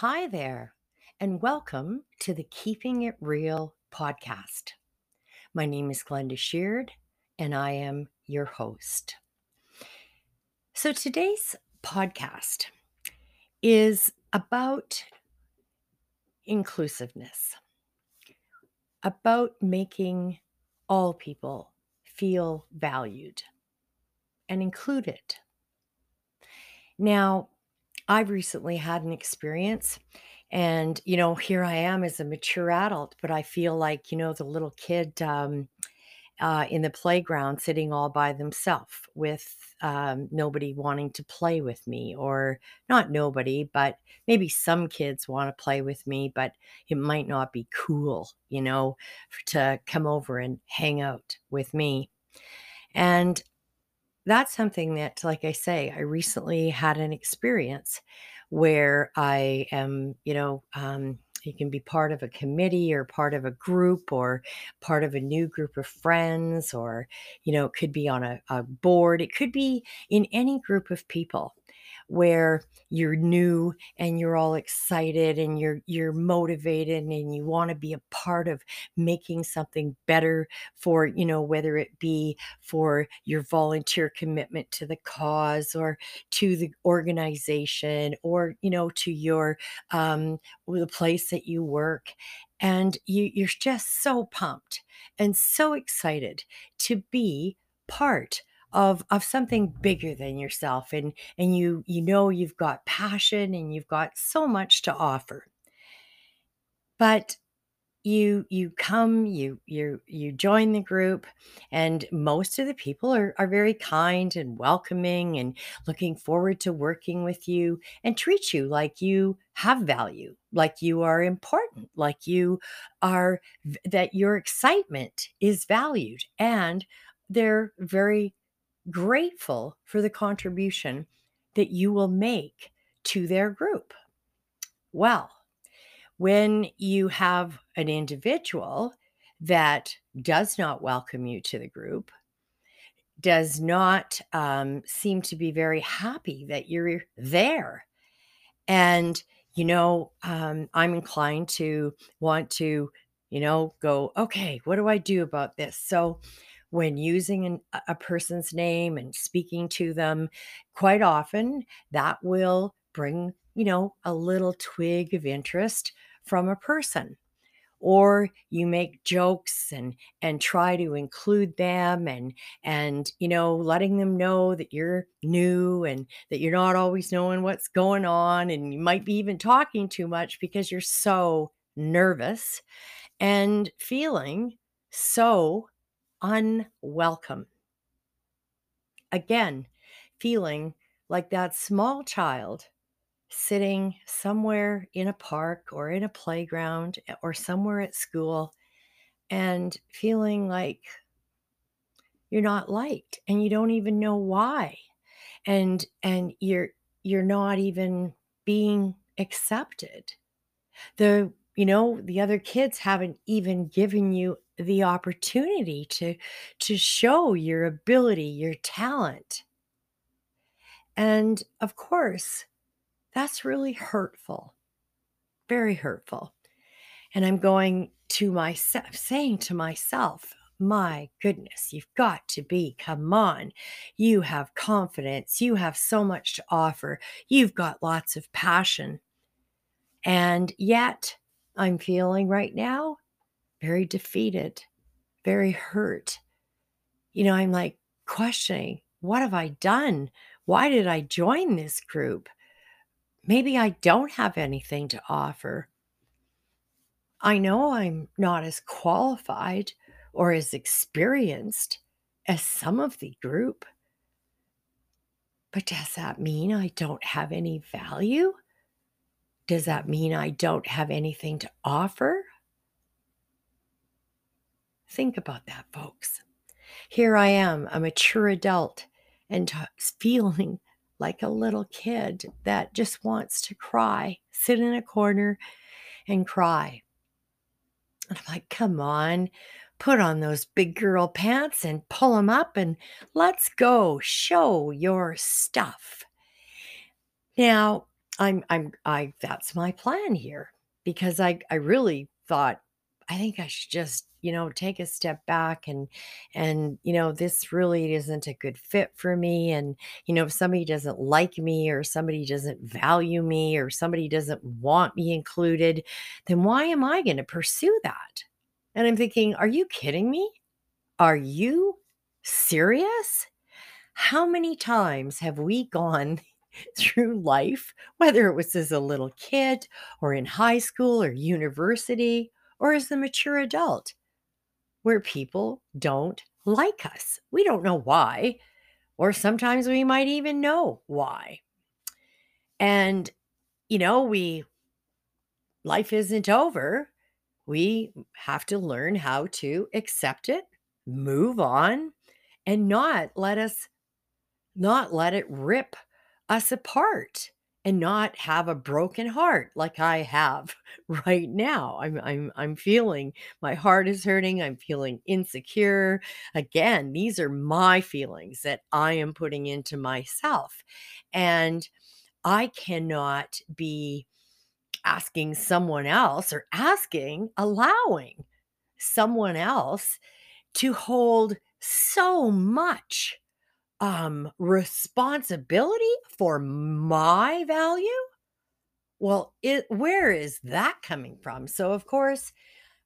Hi there, and welcome to the Keeping It Real podcast. My name is Glenda Sheard, and I am your host. So today's podcast is about inclusiveness, about making all people feel valued and included. Now, I've recently had an experience and you know here i am as a mature adult but i feel like you know the little kid um, uh, in the playground sitting all by themselves with um, nobody wanting to play with me or not nobody but maybe some kids want to play with me but it might not be cool you know to come over and hang out with me. And that's something that like i say i recently had an experience where I am, you know, um, you can be part of a committee or part of a group or part of a new group of friends or you know it could be on a, a board. It could be in any group of people where you're new and you're all excited and you're you're motivated and you want to be a part of making something better for you know whether it be for your volunteer commitment to the cause or to the organization or you know to your um the place that you work. And you you're just so pumped and so excited to be part of of something bigger than yourself and and you you know you've got passion and you've got so much to offer. But you you come you you you join the group and most of the people are, are very kind and welcoming and looking forward to working with you and treat you like you have value like you are important like you are that your excitement is valued and they're very grateful for the contribution that you will make to their group. Well, when you have an individual that does not welcome you to the group, does not um, seem to be very happy that you're there. And, you know, um, I'm inclined to want to, you know, go, okay, what do I do about this? So when using an, a person's name and speaking to them, quite often that will bring, you know, a little twig of interest from a person. Or you make jokes and and try to include them and and you know letting them know that you're new and that you're not always knowing what's going on and you might be even talking too much because you're so nervous and feeling so unwelcome. Again, feeling like that small child sitting somewhere in a park or in a playground eh, or somewhere at school and feeling like you're not liked and you don't even know why and and you're you're not even being accepted the you know the other kids haven't even given you the opportunity to to show your ability your talent and of course that's really hurtful very hurtful and i'm going to myself saying to myself my goodness, you've got to be. Come on. You have confidence. You have so much to offer. You've got lots of passion. And yet, I'm feeling right now very defeated, very hurt. You know, I'm like questioning what have I done? Why did I join this group? Maybe I don't have anything to offer. I know I'm not as qualified or as experienced as some of the group. But does that mean I don't have any value? Does that mean I don't have anything to offer? Think about that, folks. Here I am, a mature adult, and t- feeling like a little kid that just wants to cry, sit in a corner and cry. And I'm like, come on, put on those big girl pants and pull them up and let's go show your stuff. Now, I'm I'm I that's my plan here because I I really thought I think I should just, you know, take a step back and and you know, this really isn't a good fit for me and you know, if somebody doesn't like me or somebody doesn't value me or somebody doesn't want me included, then why am I going to pursue that? And I'm thinking, are you kidding me? Are you serious? How many times have we gone through life, whether it was as a little kid or in high school or university or as the mature adult, where people don't like us? We don't know why, or sometimes we might even know why. And, you know, we, life isn't over. We have to learn how to accept it, move on, and not let us not let it rip us apart and not have a broken heart like I have right now. I'm I'm I'm feeling my heart is hurting, I'm feeling insecure. Again, these are my feelings that I am putting into myself. And I cannot be asking someone else or asking, allowing someone else to hold so much um responsibility for my value? Well it where is that coming from? So of course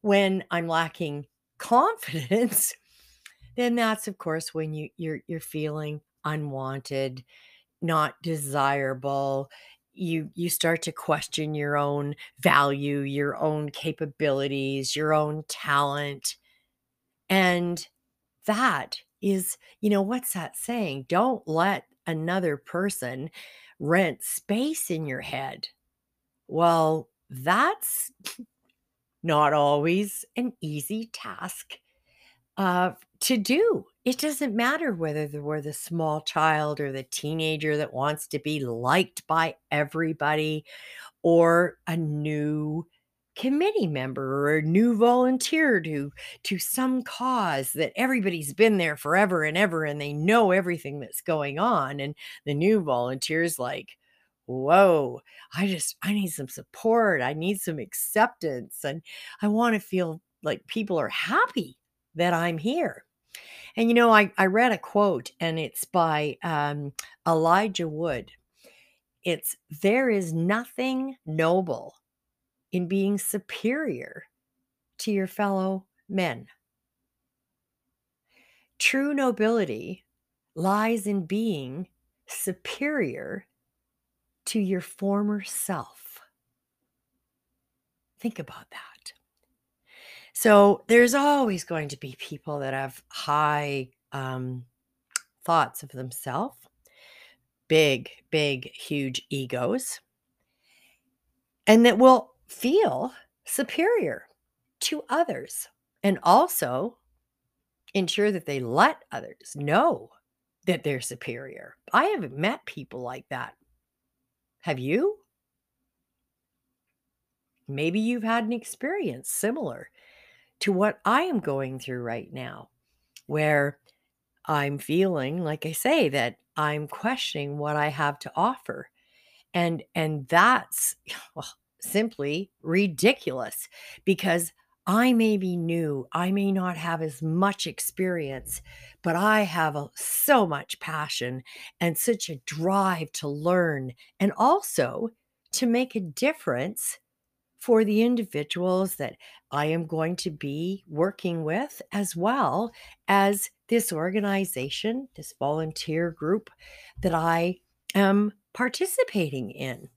when i'm lacking confidence then that's of course when you you're you're feeling unwanted not desirable. You you start to question your own value your own capabilities your own talent. And that is, you know, what's that saying? Don't let another person rent space in your head. Well, that's not always an easy task uh, to do. It doesn't matter whether we're the small child or the teenager that wants to be liked by everybody or a new committee member or a new volunteer to to some cause that everybody's been there forever and ever and they know everything that's going on and the new volunteers like whoa i just i need some support i need some acceptance and i want to feel like people are happy that i'm here. And you know i, I read a quote and it's by um, elijah wood. It's there is nothing noble in being superior to your fellow men. True nobility lies in being superior to your former self. Think about that. So, there's always going to be people that have high um, thoughts of themselves, big, big, huge egos, and that will feel superior to others and also ensure that they let others know that they're superior. I haven't met people like that. Have you? Maybe you've had an experience similar to what I am going through right now, where I'm feeling, like I say, that I'm questioning what I have to offer. And and that's well, simply ridiculous because I may be new, I may not have as much experience, but I have a, so much passion and such a drive to learn and also to make a difference for the individuals that I am going to be working with, as well as this organization, this volunteer group that I am participating in.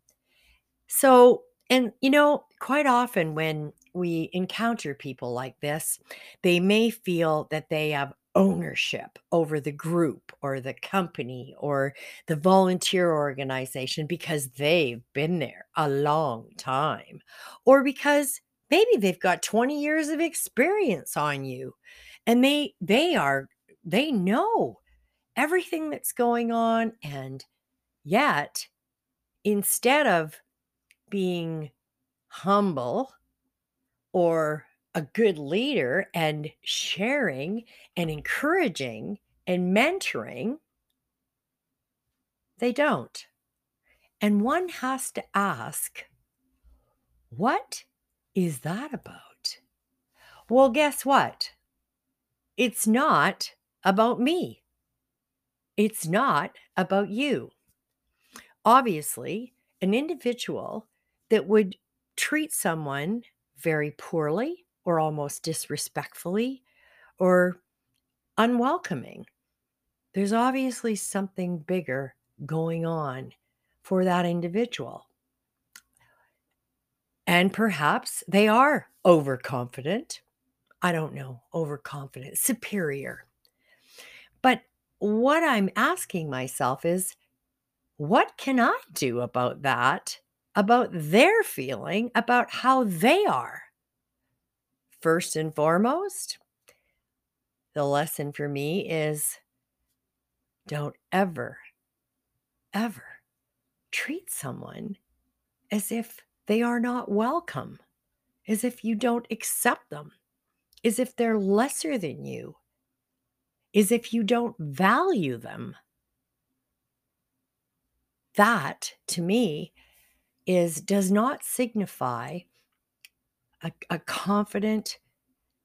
So, and, you know, quite often when we encounter people like this, they may feel that they have ownership over the group or the company or the volunteer organization because they've been there a long time or because maybe they've got 20 years of experience on you and they they are they know everything that's going on and yet instead of being humble or a good leader and sharing and encouraging and mentoring, they don't. And one has to ask, what is that about? Well, guess what? It's not about me. It's not about you. Obviously, an individual that would treat someone very poorly or almost disrespectfully or unwelcoming, there's obviously something bigger going on for that individual. And perhaps they are overconfident. I don't know, overconfident, superior. But what I'm asking myself is what can I do about that, about their feeling, about how they are? First and foremost, the lesson for me is don't ever, ever treat someone as if they are not welcome, as if you don't accept them, as if they're lesser than you, as if you don't value them. That to me is does not signify a, a confident,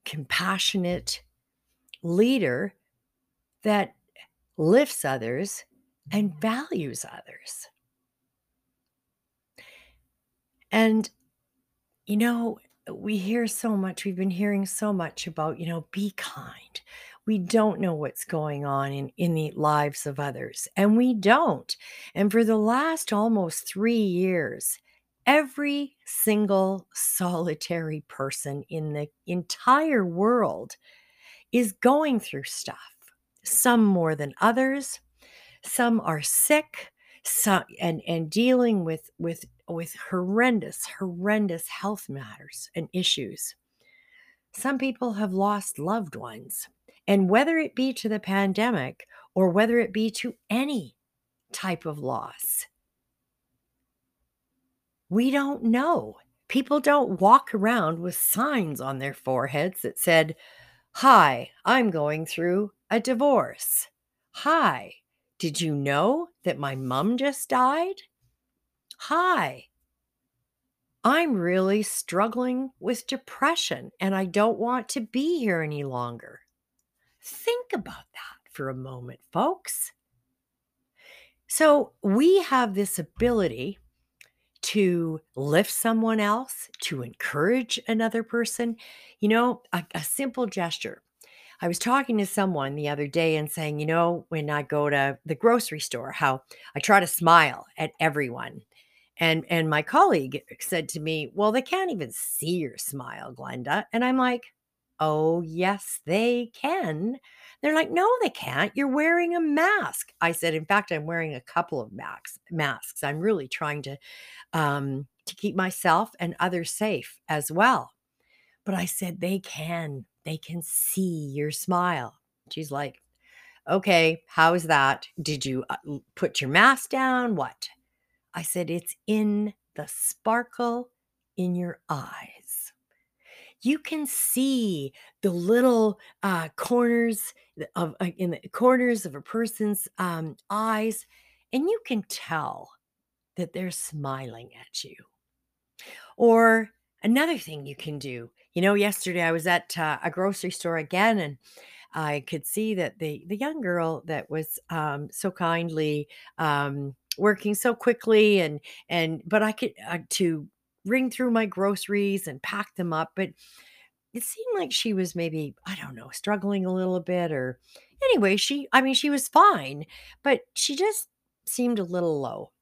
compassionate leader that lifts others and mm-hmm. values others. And, you know, we hear so much, we've been hearing so much about, you know, be kind. We don't know what's going on in, in the lives of others, and we don't. And for the last almost three years, every single solitary person in the entire world is going through stuff, some more than others. Some are sick, some and and dealing with with with horrendous horrendous health matters and issues. Some people have lost loved ones, and whether it be to the pandemic or whether it be to any type of loss, we don't know. People don't walk around with signs on their foreheads that said, Hi, I'm going through a divorce. Hi, did you know that my mom just died? Hi, I'm really struggling with depression and I don't want to be here any longer. Think about that for a moment, folks. So, we have this ability to lift someone else, to encourage another person. You know, a, a simple gesture. I was talking to someone the other day and saying, you know, when I go to the grocery store, how I try to smile at everyone. And and my colleague said to me, "Well, they can't even see your smile, Glenda." And I'm like, "Oh, yes, they can." They're like, "No, they can't. You're wearing a mask." I said, "In fact, I'm wearing a couple of masks. Masks. I'm really trying to um to keep myself and others safe as well." But I said, "They can. They can see your smile." She's like, "Okay, how is that? Did you uh, put your mask down? What?" I said, It's in the sparkle in your eyes. You can see the little uh, corners of uh, in the corners of a person's um, eyes, and you can tell that they're smiling at you. Or another thing you can do, you know, yesterday I was at uh, a grocery store again, and I could see that the the young girl that was um, so kindly um, working so quickly and and but I could uh, to ring through my groceries and pack them up, but it seemed like she was maybe I don't know struggling a little bit or anyway she I mean she was fine, but she just seemed a little low.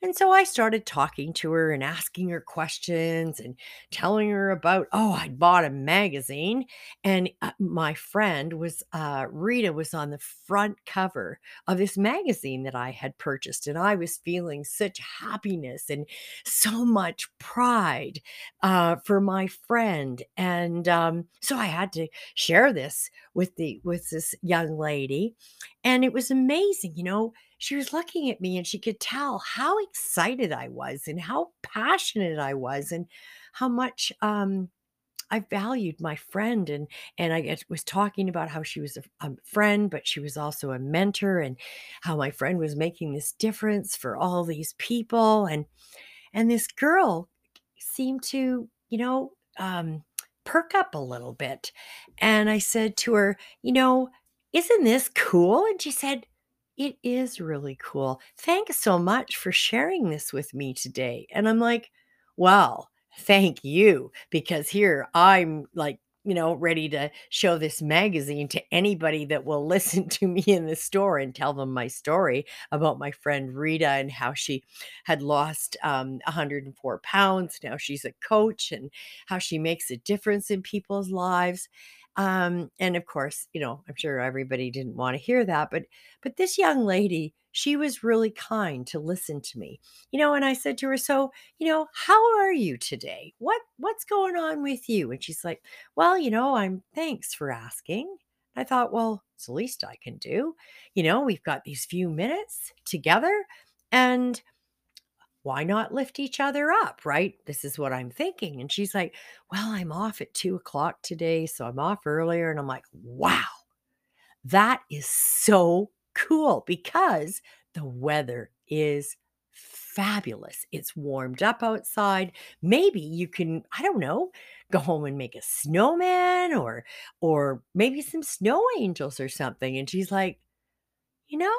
And so I started talking to her and asking her questions and telling her about, oh, I bought a magazine. And uh, my friend was, uh, Rita was on the front cover of this magazine that I had purchased. And I was feeling such happiness and so much pride uh, for my friend. And um, so I had to share this with the with this young lady. And it was amazing, you know she was looking at me and she could tell how excited I was and how passionate I was and how much um I valued my friend and and I was talking about how she was a, a friend, but she was also a mentor and how my friend was making this difference for all these people and and this girl seemed to, you know, um, perk up a little bit. And I said to her, you know, isn't this cool? And she said, it is really cool. Thanks so much for sharing this with me today. And I'm like, well, thank you. Because here I'm like, you know, ready to show this magazine to anybody that will listen to me in the store and tell them my story about my friend Rita and how she had lost um, 104 pounds. Now she's a coach and how she makes a difference in people's lives. Um, and of course, you know, I'm sure everybody didn't want to hear that, but but this young lady, she was really kind to listen to me. You know, and I said to her, "So, you know, how are you today? What what's going on with you?" And she's like, "Well, you know, I'm thanks for asking." I thought, "Well, it's the least I can do. You know, we've got these few minutes together and why not lift each other up, right? This is what I'm thinking. And she's like, Well, I'm off at two o'clock today. So I'm off earlier. And I'm like, Wow, that is so cool because the weather is fabulous. It's warmed up outside. Maybe you can, I don't know, go home and make a snowman or or maybe some snow angels or something. And she's like, you know,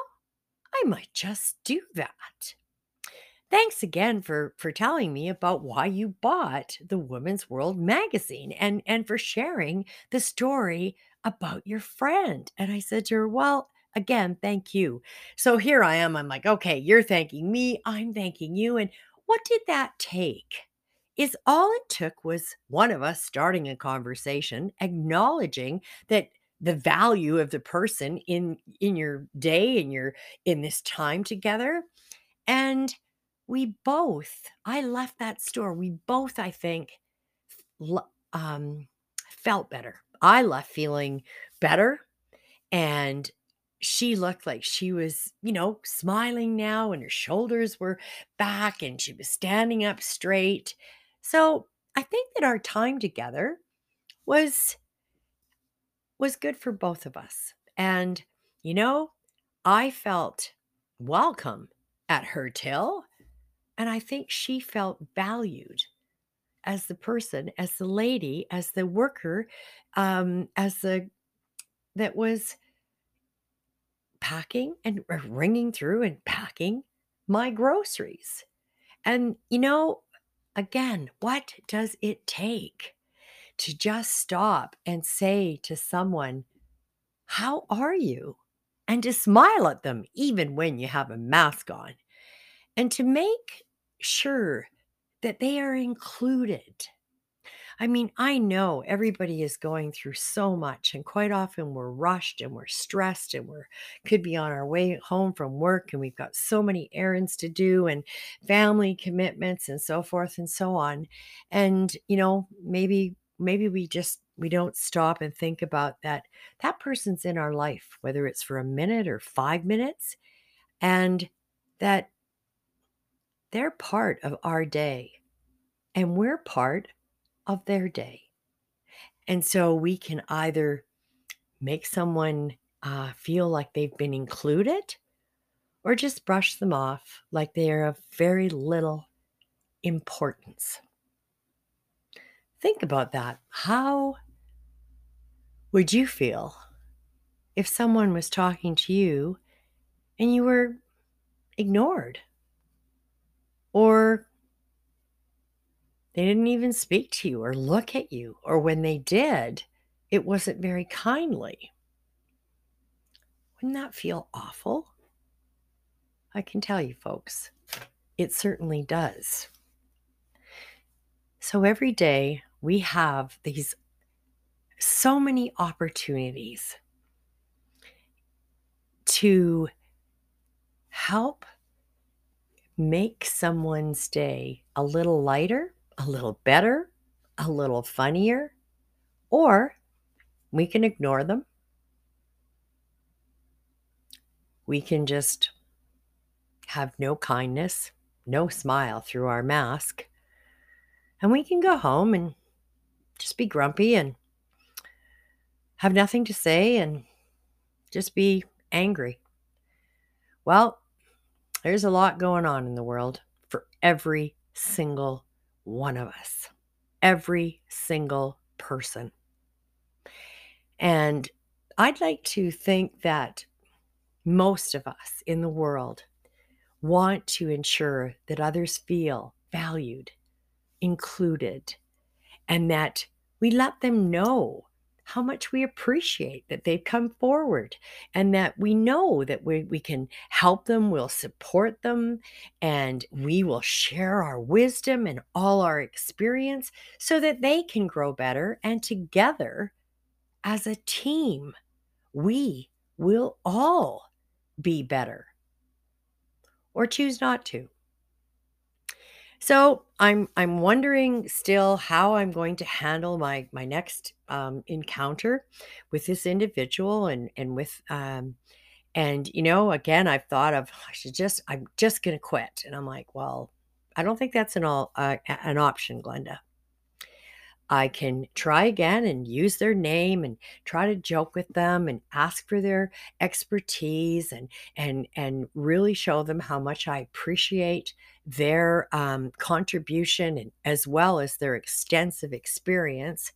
I might just do that. Thanks again for for telling me about why you bought the Women's World magazine and and for sharing the story about your friend. And I said to her, "Well, again, thank you." So here I am. I'm like, "Okay, you're thanking me, I'm thanking you." And what did that take? Is all it took was one of us starting a conversation, acknowledging that the value of the person in in your day in your in this time together and we both I left that store, we both, I think, um, felt better. I left feeling better, and she looked like she was, you know, smiling now, and her shoulders were back, and she was standing up straight. So, I think that our time together was was good for both of us, and, you know, I felt welcome at her till. And I think she felt valued as the person, as the lady, as the worker, um, as the that was packing and ringing through and packing my groceries. And you know, again, what does it take to just stop and say to someone, "How are you?" and to smile at them even when you have a mask on and to make sure that they are included. I mean, I know everybody is going through so much, and quite often we're rushed and we're stressed and we're could be on our way home from work and we've got so many errands to do and family commitments and so forth and so on. And, you know, maybe maybe we just we don't stop and think about that that person's in our life, whether it's for a minute or 5 minutes, and that they're part of our day and we're part of their day. And so we can either make someone uh, feel like they've been included or just brush them off like they are of very little importance. Think about that. How would you feel if someone was talking to you and you were ignored or They didn't even speak to you or look at you, or when they did, it wasn't very kindly. Wouldn't that feel awful? I can tell you, folks, it certainly does. So every day we have these so many opportunities to help make someone's day a little lighter a little better, a little funnier, or we can ignore them. We can just have no kindness, no smile through our mask, and we can go home and just be grumpy and have nothing to say and just be angry. Well, there's a lot going on in the world for every single one of us, every single person. And I'd like to think that most of us in the world want to ensure that others feel valued, included, and that we let them know how much we appreciate that they've come forward and that we know that we, we can help them, we'll support them, and we will share our wisdom and all our experience so that they can grow better. And together, as a team, we will all be better or choose not to. So I'm I'm wondering still how I'm going to handle my my next um, encounter with this individual and and with um, and you know again I've thought of I should just I'm just gonna quit. And I'm like well I don't think that's an all uh, an option Glenda I can try again and use their name and try to joke with them and ask for their expertise and and and really show them how much I appreciate their um, contribution and as well as their extensive experience.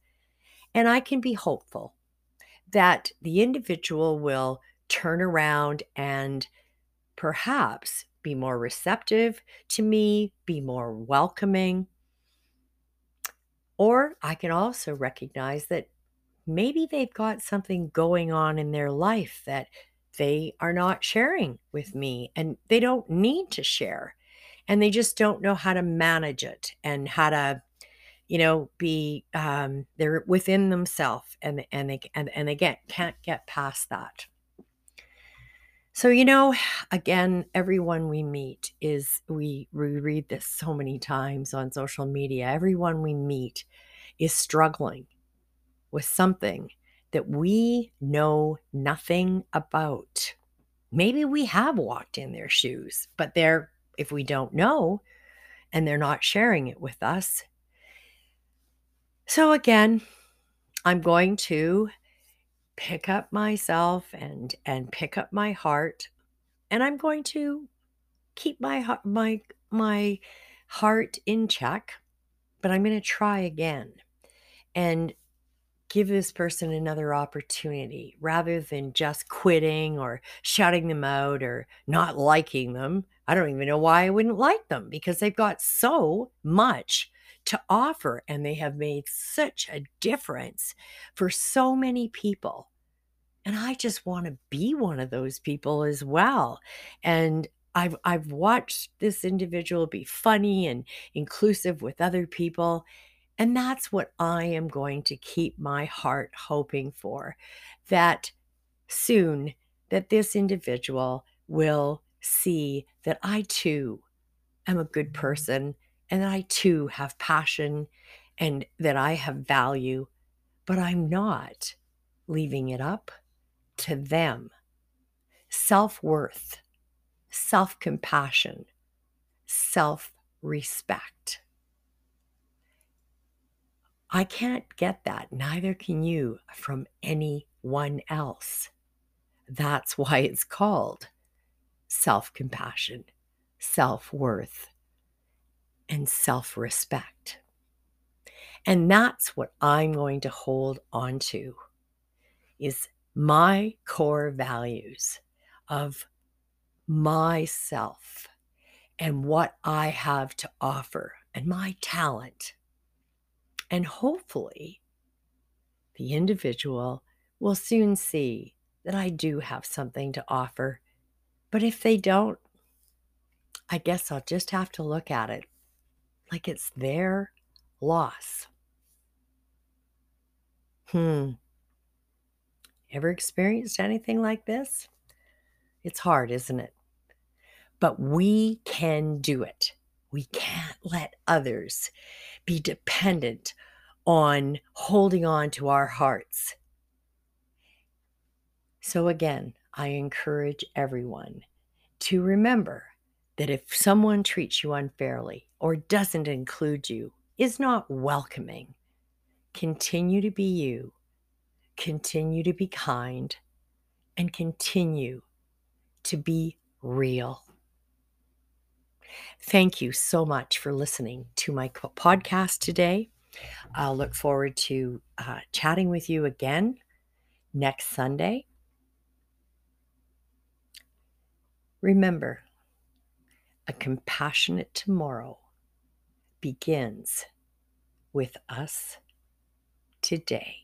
And I can be hopeful that the individual will turn around and perhaps be more receptive to me, be more welcoming, or I can also recognize that maybe they've got something going on in their life that they are not sharing with me and they don't need to share. And they just don't know how to manage it and how to, you know, be um, they're within themselves and and they and, and they get can't get past that. So, you know, again, everyone we meet is, we, we read this so many times on social media. Everyone we meet is struggling with something that we know nothing about. Maybe we have walked in their shoes, but they're, if we don't know and they're not sharing it with us. So, again, I'm going to pick up myself and and pick up my heart and I'm going to keep my my my heart in check but I'm going to try again and give this person another opportunity rather than just quitting or shutting them out or not liking them. I don't even know why I wouldn't like them because they've got so much to offer and they have made such a difference for so many people. And I just want to be one of those people as well. And I've I've watched this individual be funny and inclusive with other people. And that's what I am going to keep my heart hoping for that soon that this individual will see that I too am a good mm-hmm. person and that I too have passion and that I have value, but I'm not leaving it up to them. Self worth, self compassion, self respect. I can't get that, neither can you, from anyone else. That's why it's called self compassion, self worth, and self respect. And that's what I'm going to hold on to is my core values of myself and what I have to offer and my talent. And hopefully, the individual will soon see that I do have something to offer. But if they don't, I guess I'll just have to look at it like it's their loss. Hmm. Ever experienced anything like this? It's hard, isn't it? But we can do it. We can't let others be dependent on holding on to our hearts. So, again, I encourage everyone to remember that if someone treats you unfairly or doesn't include you, is not welcoming, continue to be you, continue to be kind, and continue to be real. Thank you so much for listening to my podcast today. I'll look forward to uh, chatting with you again next Sunday. Remember, a compassionate tomorrow begins with us today.